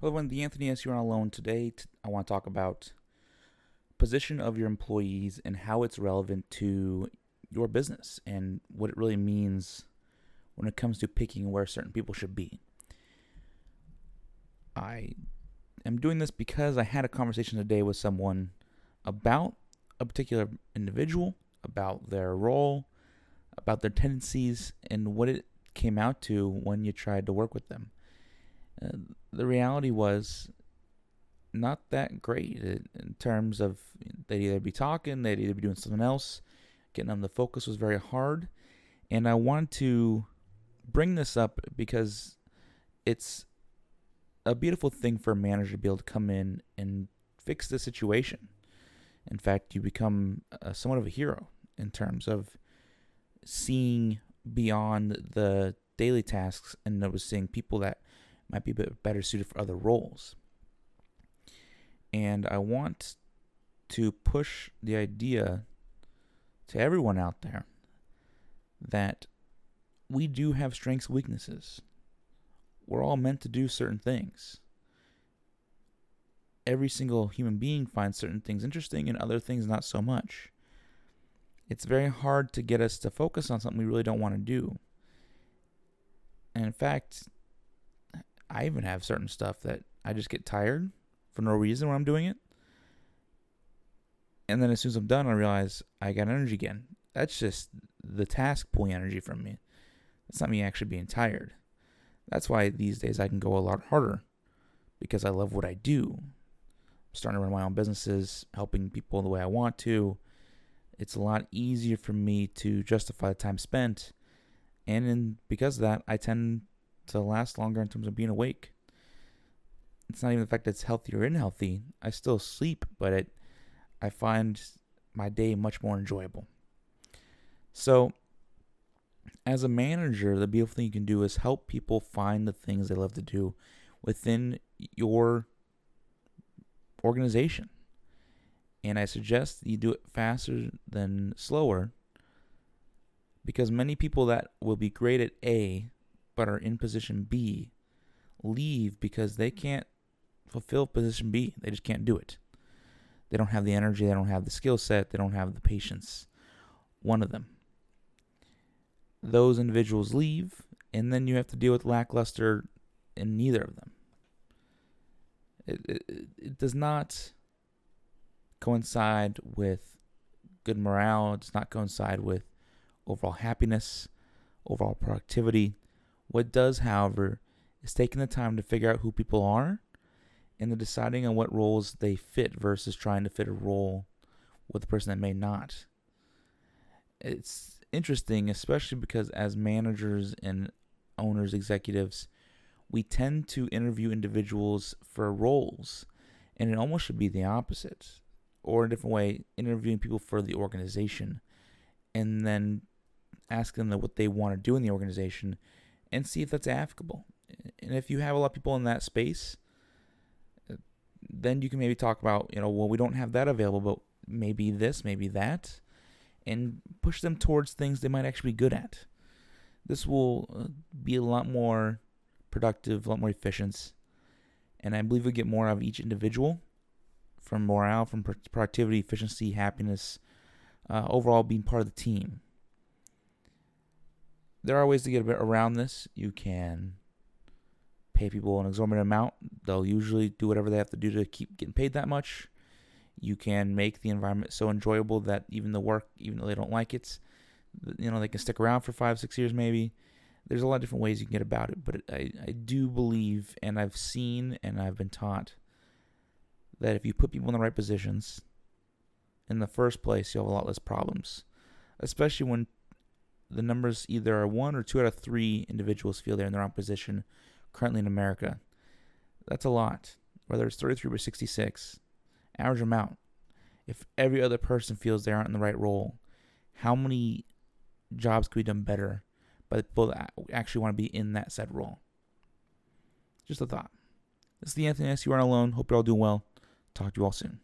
Hello, everyone. The Anthony S. You're on alone today. I want to talk about position of your employees and how it's relevant to your business and what it really means when it comes to picking where certain people should be. I am doing this because I had a conversation today with someone about a particular individual, about their role, about their tendencies, and what it came out to when you tried to work with them. Uh, the reality was not that great in terms of they'd either be talking, they'd either be doing something else. Getting them to focus was very hard. And I wanted to bring this up because it's a beautiful thing for a manager to be able to come in and fix the situation. In fact, you become uh, somewhat of a hero in terms of seeing beyond the daily tasks and noticing people that might be a bit better suited for other roles. And I want to push the idea to everyone out there that we do have strengths weaknesses. We're all meant to do certain things. Every single human being finds certain things interesting and other things not so much. It's very hard to get us to focus on something we really don't want to do. And in fact, I even have certain stuff that I just get tired for no reason when I'm doing it. And then as soon as I'm done, I realize I got energy again. That's just the task pulling energy from me. That's not me actually being tired. That's why these days I can go a lot harder because I love what I do. I'm starting to run my own businesses, helping people the way I want to. It's a lot easier for me to justify the time spent. And in, because of that, I tend to last longer in terms of being awake. It's not even the fact that it's healthy or unhealthy. I still sleep, but it I find my day much more enjoyable. So, as a manager, the beautiful thing you can do is help people find the things they love to do within your organization. And I suggest you do it faster than slower because many people that will be great at A but are in position B leave because they can't fulfill position B. They just can't do it. They don't have the energy, they don't have the skill set, they don't have the patience. One of them. Those individuals leave, and then you have to deal with lackluster in neither of them. It, it, it does not coincide with good morale, it does not coincide with overall happiness, overall productivity. What does, however, is taking the time to figure out who people are and then deciding on what roles they fit versus trying to fit a role with a person that may not. It's interesting, especially because as managers and owners, executives, we tend to interview individuals for roles, and it almost should be the opposite. Or, a different way, interviewing people for the organization and then asking them what they want to do in the organization and see if that's applicable. And if you have a lot of people in that space, then you can maybe talk about, you know, well, we don't have that available, but maybe this, maybe that, and push them towards things they might actually be good at. This will uh, be a lot more productive, a lot more efficient, and I believe we get more out of each individual from morale, from productivity, efficiency, happiness, uh, overall being part of the team. There are ways to get around this. You can pay people an exorbitant amount. They'll usually do whatever they have to do to keep getting paid that much. You can make the environment so enjoyable that even the work, even though they don't like it, you know, they can stick around for five, six years maybe. There's a lot of different ways you can get about it, but I, I do believe, and I've seen, and I've been taught that if you put people in the right positions in the first place, you'll have a lot less problems, especially when the numbers either are one or two out of three individuals feel they're in the wrong position currently in America. That's a lot. Whether it's 33 or 66, average amount. If every other person feels they aren't in the right role, how many jobs could be done better by the people that actually want to be in that said role? Just a thought. This is the Anthony S. You aren't alone. Hope you're all doing well. Talk to you all soon.